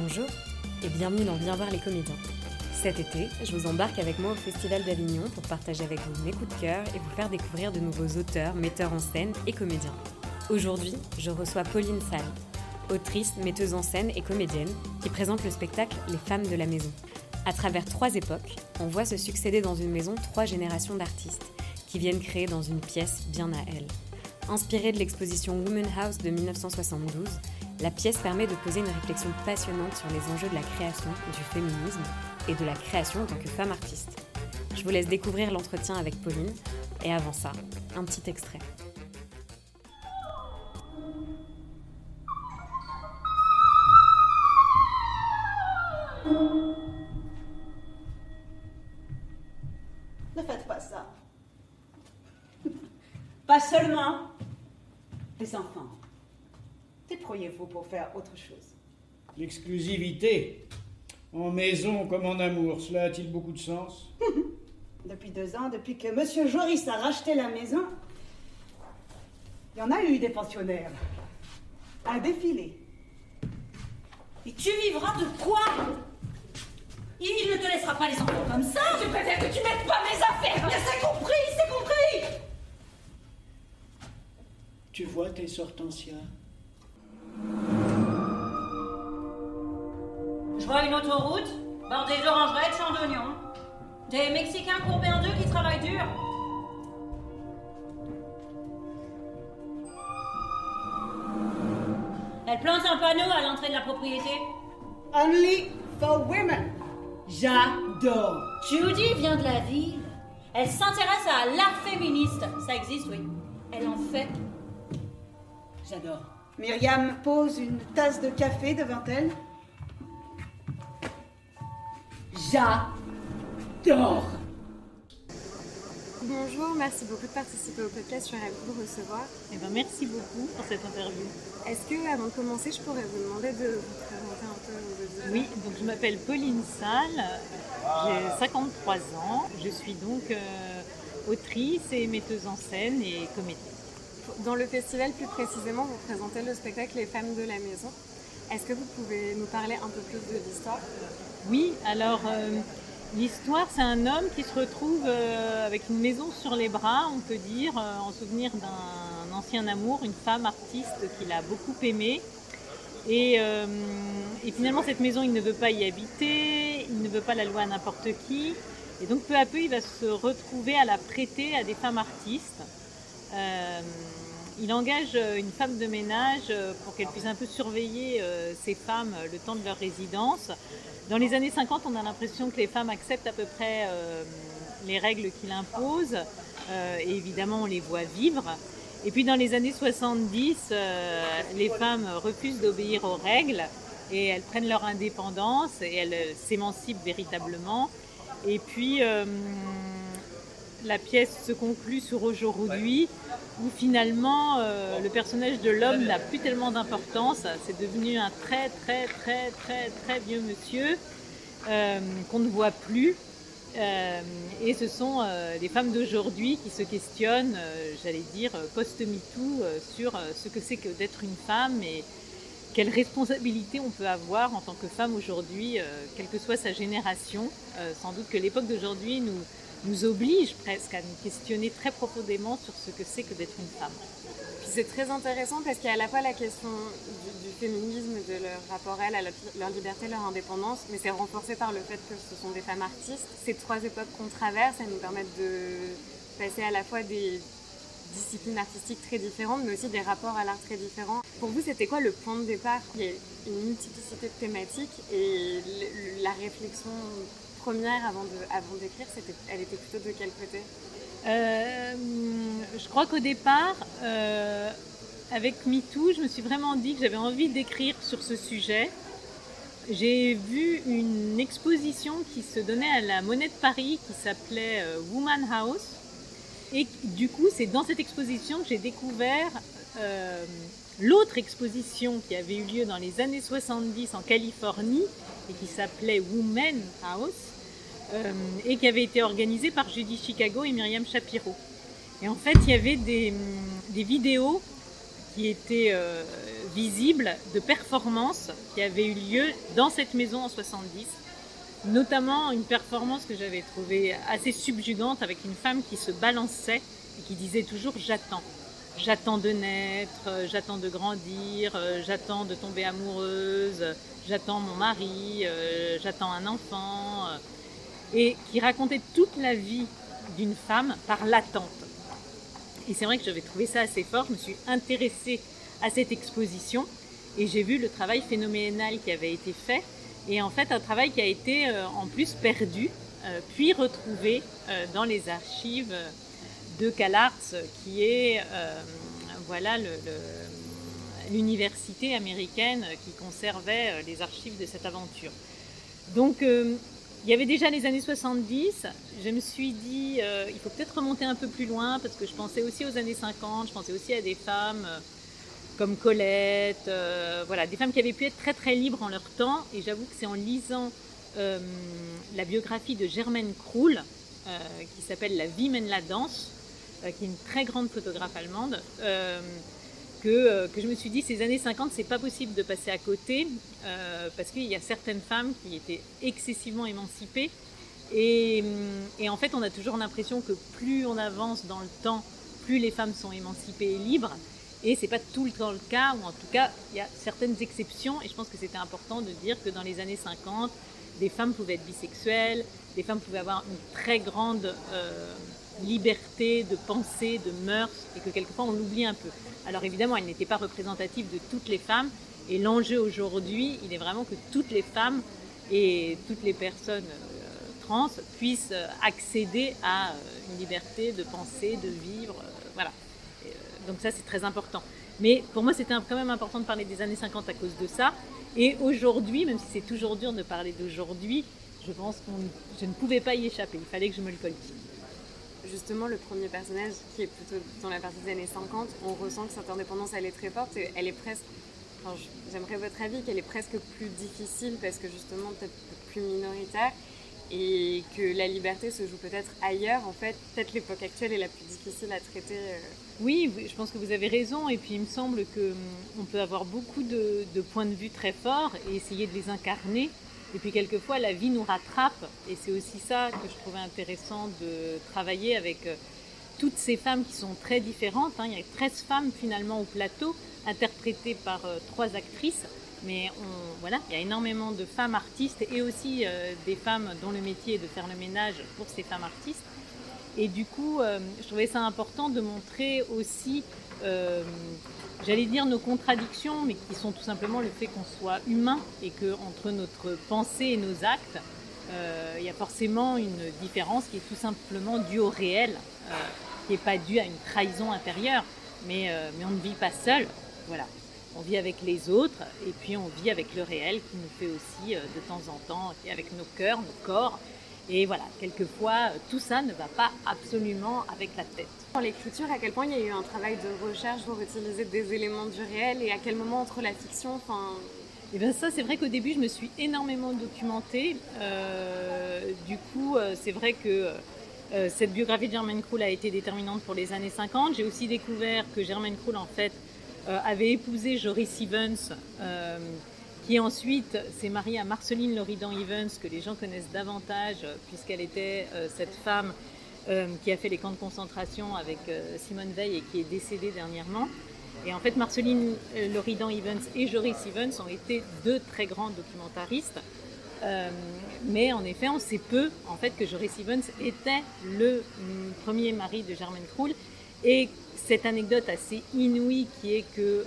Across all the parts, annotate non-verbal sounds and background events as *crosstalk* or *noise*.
Bonjour et bienvenue dans Viens voir les comédiens. Cet été, je vous embarque avec moi au Festival d'Avignon pour partager avec vous mes coups de cœur et vous faire découvrir de nouveaux auteurs, metteurs en scène et comédiens. Aujourd'hui, je reçois Pauline Salle, autrice, metteuse en scène et comédienne, qui présente le spectacle Les femmes de la maison. À travers trois époques, on voit se succéder dans une maison trois générations d'artistes qui viennent créer dans une pièce bien à elles. Inspirée de l'exposition Woman House de 1972, la pièce permet de poser une réflexion passionnante sur les enjeux de la création, du féminisme et de la création en tant que femme artiste. Je vous laisse découvrir l'entretien avec Pauline et avant ça, un petit extrait. Faire autre chose. L'exclusivité, en maison comme en amour, cela a-t-il beaucoup de sens? *laughs* Depuis deux ans, depuis que Monsieur Joris a racheté la maison, il y en a eu des pensionnaires. Un défilé. Et tu vivras de quoi? Il ne te laissera pas les enfants comme ça Je préfère que tu mettes pas mes affaires Mais c'est compris, c'est compris Tu vois tes hortensias Je vois une autoroute bordée d'orangerais, de champs d'oignons. Des Mexicains courbés en deux qui travaillent dur. Elle plante un panneau à l'entrée de la propriété. Only for women. J'adore. Judy vient de la ville. Elle s'intéresse à l'art féministe. Ça existe, oui. Elle en fait. J'adore. Myriam pose une tasse de café devant elle. J'adore. Bonjour, merci beaucoup de participer au podcast, je suis ravie de vous recevoir. Eh ben, merci beaucoup pour cette interview. Est-ce que, avant de commencer, je pourrais vous demander de vous présenter un peu aux auditeurs Oui, donc je m'appelle Pauline Salle, j'ai 53 ans, je suis donc euh, autrice et metteuse en scène et comédienne. Dans le festival, plus précisément, vous présentez le spectacle Les femmes de la maison. Est-ce que vous pouvez nous parler un peu plus de l'histoire? Oui, alors euh, l'histoire, c'est un homme qui se retrouve euh, avec une maison sur les bras, on peut dire, euh, en souvenir d'un ancien amour, une femme artiste qu'il a beaucoup aimée. Et, et finalement, cette maison, il ne veut pas y habiter, il ne veut pas la louer à n'importe qui. Et donc, peu à peu, il va se retrouver à la prêter à des femmes artistes. Il engage euh, une femme de ménage euh, pour qu'elle puisse un peu surveiller euh, ces femmes le temps de leur résidence. Dans les années 50, on a l'impression que les femmes acceptent à peu près les règles qu'il impose. Et évidemment, on les voit vivre. Et puis dans les années 70, euh, les femmes refusent d'obéir aux règles et elles prennent leur indépendance et elles s'émancipent véritablement. Et puis la pièce se conclut sur aujourd'hui où finalement euh, le personnage de l'homme n'a plus tellement d'importance. C'est devenu un très très très très très vieux monsieur euh, qu'on ne voit plus. Euh, et ce sont les femmes d'aujourd'hui qui se questionnent, j'allais dire, post-MeToo, sur ce que c'est que d'être une femme et quelle responsabilité on peut avoir en tant que femme aujourd'hui, quelle que soit sa génération. Sans doute que l'époque d'aujourd'hui nous, nous oblige presque à nous questionner très profondément sur ce que c'est que d'être une femme. Puis c'est très intéressant parce qu'il y a à la fois la question du, féminisme, de leur rapport à elles, à leur, leur liberté, leur indépendance, mais c'est renforcé par le fait que ce sont des femmes artistes. Ces trois époques qu'on traverse, elles nous permettent de passer à la fois des disciplines artistiques très différentes, mais aussi des rapports à l'art très différents. Pour vous, c'était quoi le point de départ? Il y a une multiplicité de thématiques et la réflexion première avant avant d'écrire, c'était, elle était plutôt de quel côté? Euh, je crois qu'au départ, euh, avec MeToo, je me suis vraiment dit que j'avais envie d'écrire sur ce sujet. J'ai vu une exposition qui se donnait à la Monnaie de Paris qui s'appelait euh, Woman House. Et du coup, c'est dans cette exposition que j'ai découvert l'autre exposition qui avait eu lieu dans les années 70 en Californie et qui s'appelait Woman House euh, et qui avait été organisée par Judy Chicago et Myriam Shapiro. Et en fait, il y avait des, des vidéos qui étaient euh, visibles de performances qui avaient eu lieu dans cette maison en 70. Notamment une performance que j'avais trouvée assez subjugante avec une femme qui se balançait et qui disait toujours j'attends. J'attends de naître, j'attends de grandir, j'attends de tomber amoureuse, j'attends mon mari, euh, j'attends un enfant, euh, et qui racontait toute la vie d'une femme par l'attente. Et c'est vrai que j'avais trouvé ça assez fort, je me suis intéressée à cette exposition et j'ai vu le travail phénoménal qui avait été fait, et en fait un travail qui a été euh, en plus perdu, puis retrouvé dans les archives de CalArts, qui est voilà le l'université américaine qui conservait euh, les archives de cette aventure. Donc euh, il y avait déjà les années 70, je me suis dit, euh, il faut peut-être remonter un peu plus loin, parce que je pensais aussi aux années 50, je pensais aussi à des femmes comme Colette, voilà, des femmes qui avaient pu être très très libres en leur temps, et j'avoue que c'est en lisant la biographie de Germaine Krull, qui s'appelle La vie mène la danse, qui est une très grande photographe allemande, euh, que, je me suis dit, ces années 50, c'est pas possible de passer à côté, euh, parce qu'il y a certaines femmes qui étaient excessivement émancipées. Et, en fait, on a toujours l'impression que plus on avance dans le temps, plus les femmes sont émancipées et libres. Et c'est pas tout le temps le cas, ou en tout cas, il y a certaines exceptions. Et je pense que c'était important de dire que dans les années 50, des femmes pouvaient être bisexuelles, des femmes pouvaient avoir une très grande euh, liberté de pensée, de mœurs, et que quelquefois on l'oublie un peu. Alors évidemment, elle n'était pas représentative de toutes les femmes, et l'enjeu aujourd'hui, il est vraiment que toutes les femmes et toutes les personnes euh, trans puissent euh, accéder à euh, une liberté de penser, de vivre, voilà. donc ça, c'est très important. Mais pour moi, c'était quand même important de parler des années 50 à cause de ça. Et aujourd'hui, même si c'est toujours dur de parler d'aujourd'hui, je pense que je ne pouvais pas y échapper. Il fallait que je me le coltine justement, le premier personnage, qui est plutôt dans la partie des années 50, on ressent que cette indépendance, elle est très forte et elle est presque. J'aimerais votre avis qu'elle est presque plus difficile parce que justement, peut-être plus minoritaire et que la liberté se joue peut-être ailleurs. En fait, peut-être l'époque actuelle est la plus difficile à traiter. Euh. Oui, je pense que vous avez raison. Et puis, il me semble qu'on hum, peut avoir beaucoup de, points de vue très forts et essayer de les incarner. Et puis quelquefois, la vie nous rattrape. Et c'est aussi ça que je trouvais intéressant de travailler avec euh, toutes ces femmes qui sont très différentes. Hein. Il y a 13 femmes finalement au plateau, interprétées par euh, trois actrices. Mais on, voilà, il y a énormément de femmes artistes et aussi euh, des femmes dont le métier est de faire le ménage pour ces femmes artistes. Et du coup, je trouvais ça important de montrer aussi j'allais dire nos contradictions, mais qui sont tout simplement le fait qu'on soit humain et que entre notre pensée et nos actes, euh, il y a forcément une différence qui est tout simplement due au réel, euh, qui n'est pas due à une trahison intérieure, mais, euh, mais on ne vit pas seul. Voilà. On vit avec les autres et puis on vit avec le réel qui nous fait aussi de temps en temps, avec nos cœurs, nos corps. Et voilà, quelquefois, tout ça ne va pas absolument avec la tête. Dans l'écriture, à quel point il y a eu un travail de recherche pour utiliser des éléments du réel et à quel moment entre la fiction, enfin... Eh bien ça, c'est vrai qu'au début, je me suis énormément documentée. Euh, du coup, euh, c'est vrai que euh, cette biographie de Germaine Krull a été déterminante pour les années 50. J'ai aussi découvert que Germaine Krull, en fait, avait épousé Joris Evans, qui ensuite s'est mariée à Marceline Loridan Evans, que les gens connaissent davantage, puisqu'elle était cette femme euh, qui a fait les camps de concentration avec euh, Simone Veil et qui est décédée dernièrement. Et en fait, Marceline euh, Loridan Evans et Joris Evans ont été deux très grands documentaristes. mais en effet, on sait peu en fait que Joris Evans était le mm, premier mari de Germaine Krull. Et cette anecdote assez inouïe qui est que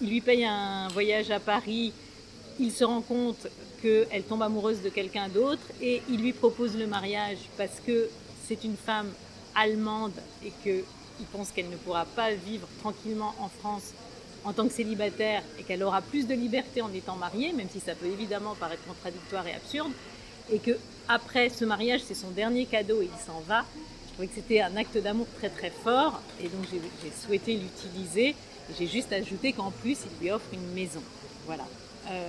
il lui paye un voyage à Paris, il se rend compte qu'elle tombe amoureuse de quelqu'un d'autre et il lui propose le mariage parce que c'est une femme allemande et qu'il pense qu'elle ne pourra pas vivre tranquillement en France en tant que célibataire et qu'elle aura plus de liberté en étant mariée, même si ça peut évidemment paraître contradictoire et absurde, et que après ce mariage c'est son dernier cadeau et il s'en va. Je trouvais que c'était un acte d'amour très très fort et donc j'ai souhaité l'utiliser. J'ai juste ajouté qu'en plus il lui offre une maison. Voilà. Euh,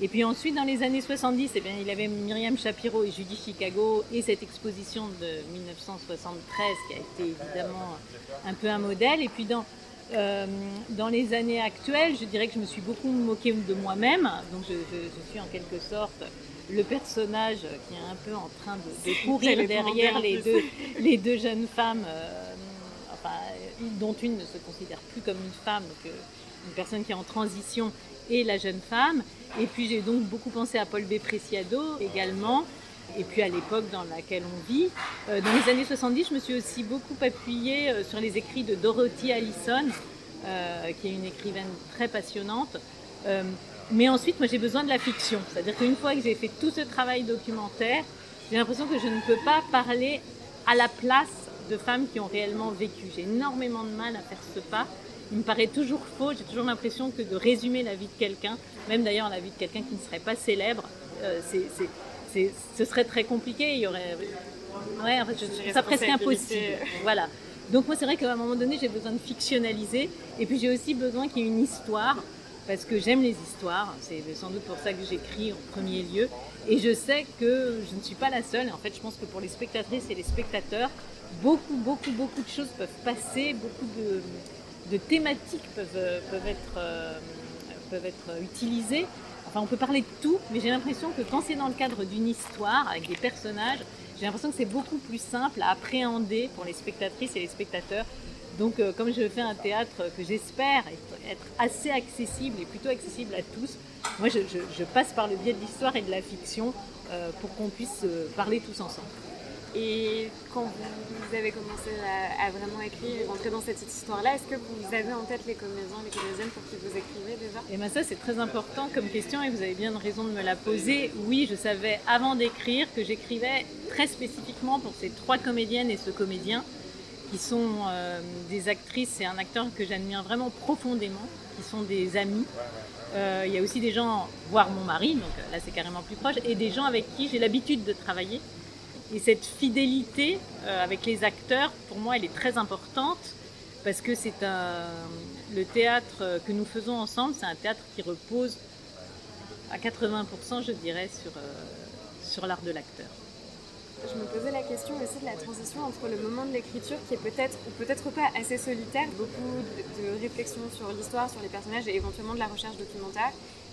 et puis ensuite, dans les années 70, eh bien, il avait Myriam Shapiro et Judy Chicago et cette exposition de 1973 qui a été évidemment un peu un modèle. Et puis dans Euh, dans les années actuelles, je dirais que je me suis beaucoup moquée de moi-même. Donc je, suis en quelque sorte le personnage qui est un peu en train de, *laughs* courir derrière les deux, les deux jeunes femmes, euh, enfin, dont une ne se considère plus comme une femme, donc euh, une personne qui est en transition, et la jeune femme. Et puis j'ai donc beaucoup pensé à Paul B. Preciado également. Et puis à l'époque dans laquelle on vit. dans les années 70, je me suis aussi beaucoup appuyée sur les écrits de Dorothy Allison, euh, qui est une écrivaine très passionnante. Mais ensuite, moi, j'ai besoin de la fiction. C'est-à-dire qu'une fois que j'ai fait tout ce travail documentaire, j'ai l'impression que je ne peux pas parler à la place de femmes qui ont réellement vécu. J'ai énormément de mal à faire ce pas. Il me paraît toujours faux. J'ai toujours l'impression que de résumer la vie de quelqu'un, même d'ailleurs la vie de quelqu'un qui ne serait pas célèbre, euh, ce serait très compliqué. Il y aurait, ouais, en fait, je, ça presque impossible. Voilà. Donc moi c'est vrai qu'à un moment donné j'ai besoin de fictionnaliser et puis j'ai aussi besoin qu'il y ait une histoire parce que j'aime les histoires, c'est sans doute pour ça que j'écris en premier lieu et je sais que je ne suis pas la seule en fait je pense que pour les spectatrices et les spectateurs beaucoup beaucoup beaucoup de choses peuvent passer, beaucoup de, thématiques peuvent, être, euh, peuvent être utilisées. Enfin, on peut parler de tout, mais j'ai l'impression que quand c'est dans le cadre d'une histoire, avec des personnages, j'ai l'impression que c'est beaucoup plus simple à appréhender pour les spectatrices et les spectateurs. Donc, euh, comme je fais un théâtre que j'espère être, assez accessible et plutôt accessible à tous, moi je, passe par le biais de l'histoire et de la fiction euh, pour qu'on puisse euh, parler tous ensemble. Et quand vous avez commencé à, vraiment écrire et rentrer dans cette histoire-là, est-ce que vous avez en tête les comédiens, les comédiennes pour qui vous écrivez déjà? Et eh bien ça c'est très important comme question et vous avez bien raison de me la poser. Oui, je savais avant d'écrire que j'écrivais très spécifiquement pour ces trois comédiennes et ce comédien qui sont euh, des actrices et un acteur que j'admire vraiment profondément, qui sont des amis. Euh, il y a aussi des gens, voire mon mari, donc là c'est carrément plus proche, et des gens avec qui j'ai l'habitude de travailler et cette fidélité euh, avec les acteurs, pour moi, elle est très importante parce que c'est le théâtre que nous faisons ensemble, c'est un théâtre qui repose à 80%, je dirais, euh, sur l'art de l'acteur. Je me posais la question aussi de la transition entre le moment de l'écriture qui est peut-être ou peut-être pas assez solitaire, beaucoup de, de réflexion sur l'histoire, sur les personnages et éventuellement de la recherche documentaire,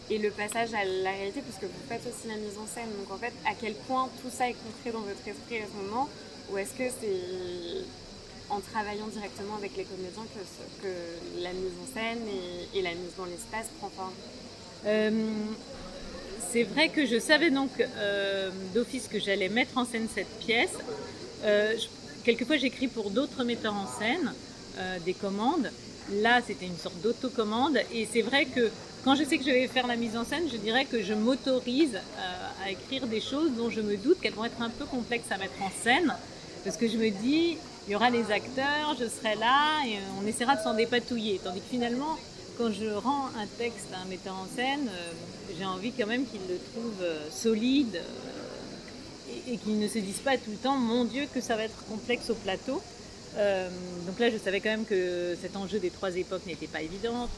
et le passage à la réalité, puisque vous faites aussi la mise en scène. Donc en fait, à quel point tout ça est concret dans votre esprit à ce moment, ou est-ce que c'est en travaillant directement avec les comédiens que, que la mise en scène et, la mise dans l'espace prend forme? Euh, C'est vrai que je savais donc euh, d'office que j'allais mettre en scène cette pièce. Euh, quelquefois, j'écris pour d'autres metteurs en scène des commandes. Là, c'était une sorte d'autocommande. Et c'est vrai que quand je sais que je vais faire la mise en scène, je dirais que je m'autorise euh, à écrire des choses dont je me doute qu'elles vont être un peu complexes à mettre en scène. Parce que je me dis, il y aura les acteurs, je serai là et on essaiera de s'en dépatouiller. Tandis que finalement, quand je rends un texte à un metteur en scène, euh, j'ai envie quand même qu'il le trouve euh, solide et, qu'il ne se dise pas tout le temps, mon Dieu, que ça va être complexe au plateau. donc là, je savais quand même que cet enjeu des trois époques n'était pas évident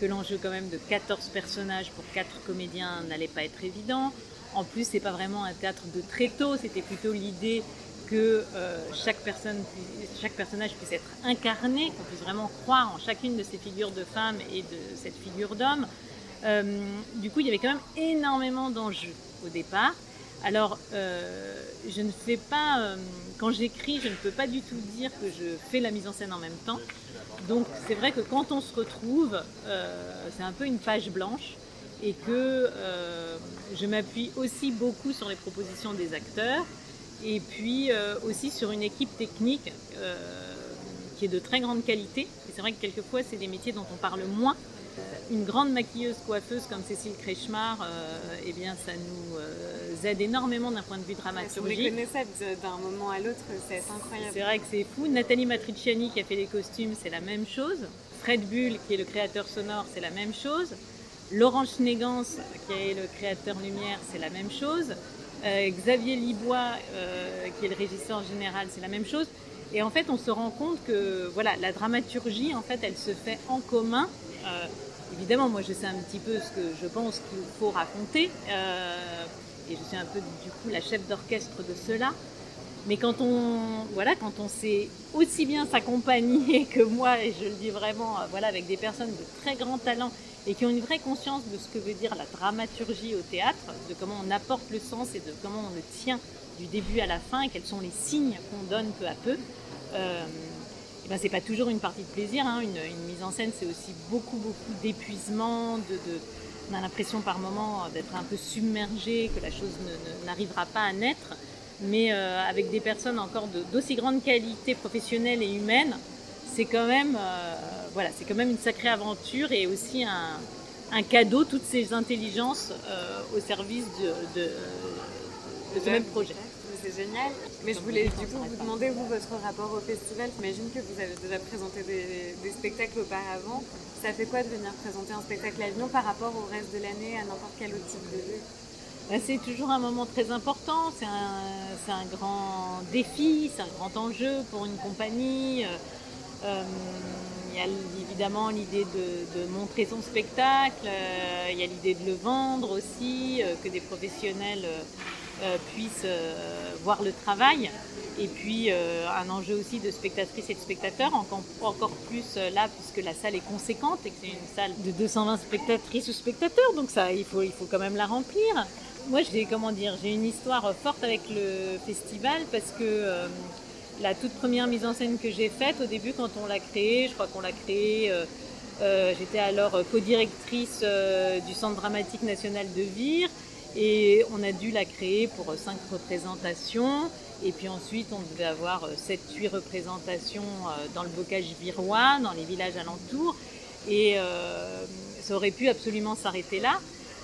que l'enjeu quand même de 14 personnages pour 4 comédiens n'allait pas être évident. En plus, c'est pas vraiment un théâtre de tréteau, c'était plutôt l'idée que euh, chaque, personne, chaque personnage puisse être incarné, qu'on puisse vraiment croire en chacune de ces figures de femmes et de cette figure d'homme. Euh, du coup, il y avait quand même énormément d'enjeux au départ. Alors, euh, je ne fais pas, quand j'écris, je ne peux pas du tout dire que je fais la mise en scène en même temps. Donc c'est vrai que quand on se retrouve, c'est un peu une page blanche et que je m'appuie aussi beaucoup sur les propositions des acteurs et puis euh, aussi sur une équipe technique qui est de très grande qualité. Et c'est vrai que quelquefois c'est des métiers dont on parle moins une grande maquilleuse coiffeuse comme Cécile Kretschmar, euh, eh bien, ça nous euh, aide énormément d'un point de vue dramaturgique. Vous ça d'un moment à l'autre, c'est incroyable. C'est vrai que c'est fou. Nathalie Matriciani qui a fait les costumes, c'est la même chose. Fred Bull qui est le créateur sonore, c'est la même chose. Laurent Schnegans qui est le créateur lumière, c'est la même chose. Euh, Xavier Libois qui est le régisseur général, c'est la même chose. Et en fait, on se rend compte que voilà, la dramaturgie, en fait, elle se fait en commun évidemment, moi je sais un petit peu ce que je pense qu'il faut raconter, euh, et je suis un peu du coup la chef d'orchestre de cela. Mais quand on, voilà, quand on sait aussi bien s'accompagner *laughs* que moi, et je le dis vraiment, euh, voilà, avec des personnes de très grand talent et qui ont une vraie conscience de ce que veut dire la dramaturgie au théâtre, de comment on apporte le sens et de comment on le tient du début à la fin et quels sont les signes qu'on donne peu à peu. Euh, ben c'est pas toujours une partie de plaisir. Hein. Une, mise en scène, c'est aussi beaucoup, beaucoup d'épuisement. De, on a l'impression par moments d'être un peu submergé, que la chose n'arrivera pas à naître mais euh, avec des personnes encore d'aussi grande qualité professionnelle et humaine, c'est quand même euh, voilà, c'est quand même une sacrée aventure et aussi un, un cadeau, toutes ces intelligences euh, au service de, de, de ce même projet. C'est génial. Mais je voulais du coup vous demander, vous, votre rapport au festival. J'imagine que vous avez déjà présenté des, des, spectacles auparavant. Ça fait quoi de venir présenter un spectacle à Lyon par rapport au reste de l'année à n'importe quel autre type de lieu bah, c'est toujours un moment très important, c'est un, grand défi, c'est un grand enjeu pour une compagnie. Euh, euh, il y a évidemment l'idée de, montrer son spectacle, euh, il y a l'idée de le vendre aussi, que des professionnels puissent voir le travail. Et puis un enjeu aussi de spectatrices et de spectateurs, encore, plus là puisque la salle est conséquente et que c'est une salle de 220 spectatrices ou spectateurs, donc ça il faut, il faut quand même la remplir. Moi, j'ai comment dire, j'ai une histoire forte avec le festival parce que euh, la toute première mise en scène que j'ai faite au début, quand on l'a créé, je crois qu'on l'a créé. Euh, euh, j'étais alors co-directrice du Centre dramatique national de Vire et on a dû la créer pour cinq représentations. Et puis ensuite, on devait avoir 7-8 représentations dans le bocage virois, dans les villages alentours. Et ça aurait pu absolument s'arrêter là.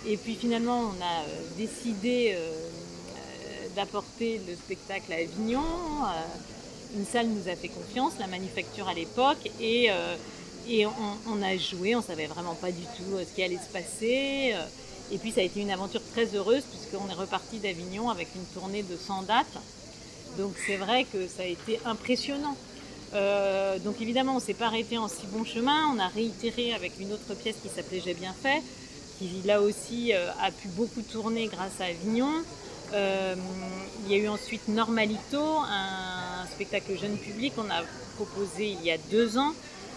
Et puis finalement, on a euh, décidé euh, euh, d'apporter le spectacle à Avignon. Une salle nous a fait confiance, la manufacture à l'époque, et, et on, a joué, on savait vraiment pas du tout ce qui allait se passer. Et puis ça a été une aventure très heureuse puisqu'on est reparti d'Avignon avec une tournée de 100 dates. Donc c'est vrai que ça a été impressionnant. donc évidemment, on s'est pas arrêté en si bon chemin. On a réitéré avec une autre pièce qui s'appelait J'ai bien fait qui là aussi euh, a pu beaucoup tourner grâce à Avignon. Euh, il y a eu ensuite Normalito, un spectacle jeune public qu'on a proposé il y a deux ans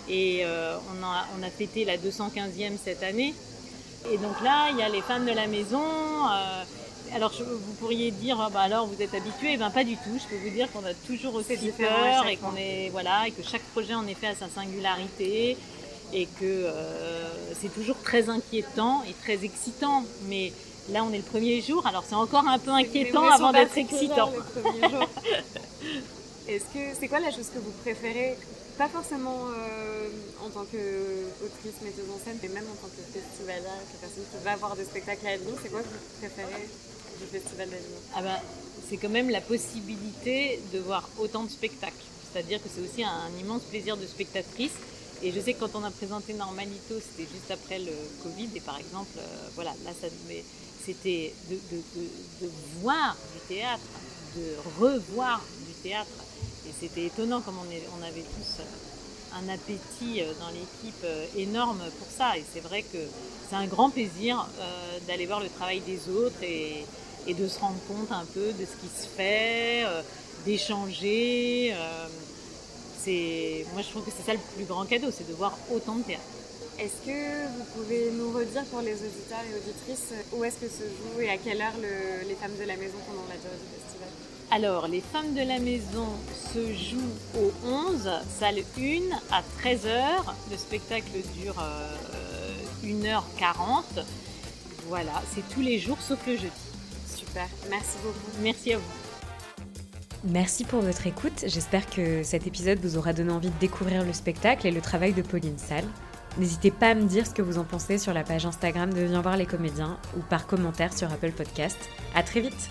et euh, on, a, on, a, fêté la 215e cette année. Et donc là, il y a les femmes de la maison. alors vous pourriez dire, ah, bah alors vous êtes habitués, ben pas du tout. Je peux vous dire qu'on a toujours aussi peur et qu'on est voilà et que chaque projet en effet a sa singularité et que euh, c'est toujours très inquiétant et très excitant. Mais là, on est le premier jour, alors c'est encore un peu inquiétant avant d'être excitant. *laughs* Est-ce que c'est quoi la chose que vous préférez pas forcément euh, en tant qu'autrice, metteuse en scène, mais même en tant que festivalière, que personne qui va voir des spectacles à Avignon, c'est quoi que vous préférez du Festival d'Avignon ah ben, C'est quand même la possibilité de voir autant de spectacles. C'est-à-dire que c'est aussi un immense plaisir de spectatrice et je sais que quand on a présenté Normalito, c'était juste après le Covid. Et par exemple, euh, voilà, là, c'était de, voir du théâtre, de revoir du théâtre. C'était étonnant comme on, avait tous euh, un appétit euh, dans l'équipe énorme pour ça. Et c'est vrai que c'est un grand plaisir d'aller voir le travail des autres et, de se rendre compte un peu de ce qui se fait, d'échanger moi je trouve que c'est ça le plus grand cadeau, c'est de voir autant de théâtre. Est-ce que vous pouvez nous redire pour les auditeurs et auditrices où est-ce que se joue et à quelle heure les femmes de la maison pendant la durée du festival? Alors, les femmes de la maison se jouent au 11, salle 1 à 13h. Le spectacle dure 1h40. Voilà, c'est tous les jours sauf le jeudi. Super, merci beaucoup. Merci à vous. Merci pour votre écoute. J'espère que cet épisode vous aura donné envie de découvrir le spectacle et le travail de Pauline Salle. N'hésitez pas à me dire ce que vous en pensez sur la page Instagram de Viens voir les comédiens ou par commentaire sur Apple Podcast. À très vite!